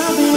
I'll be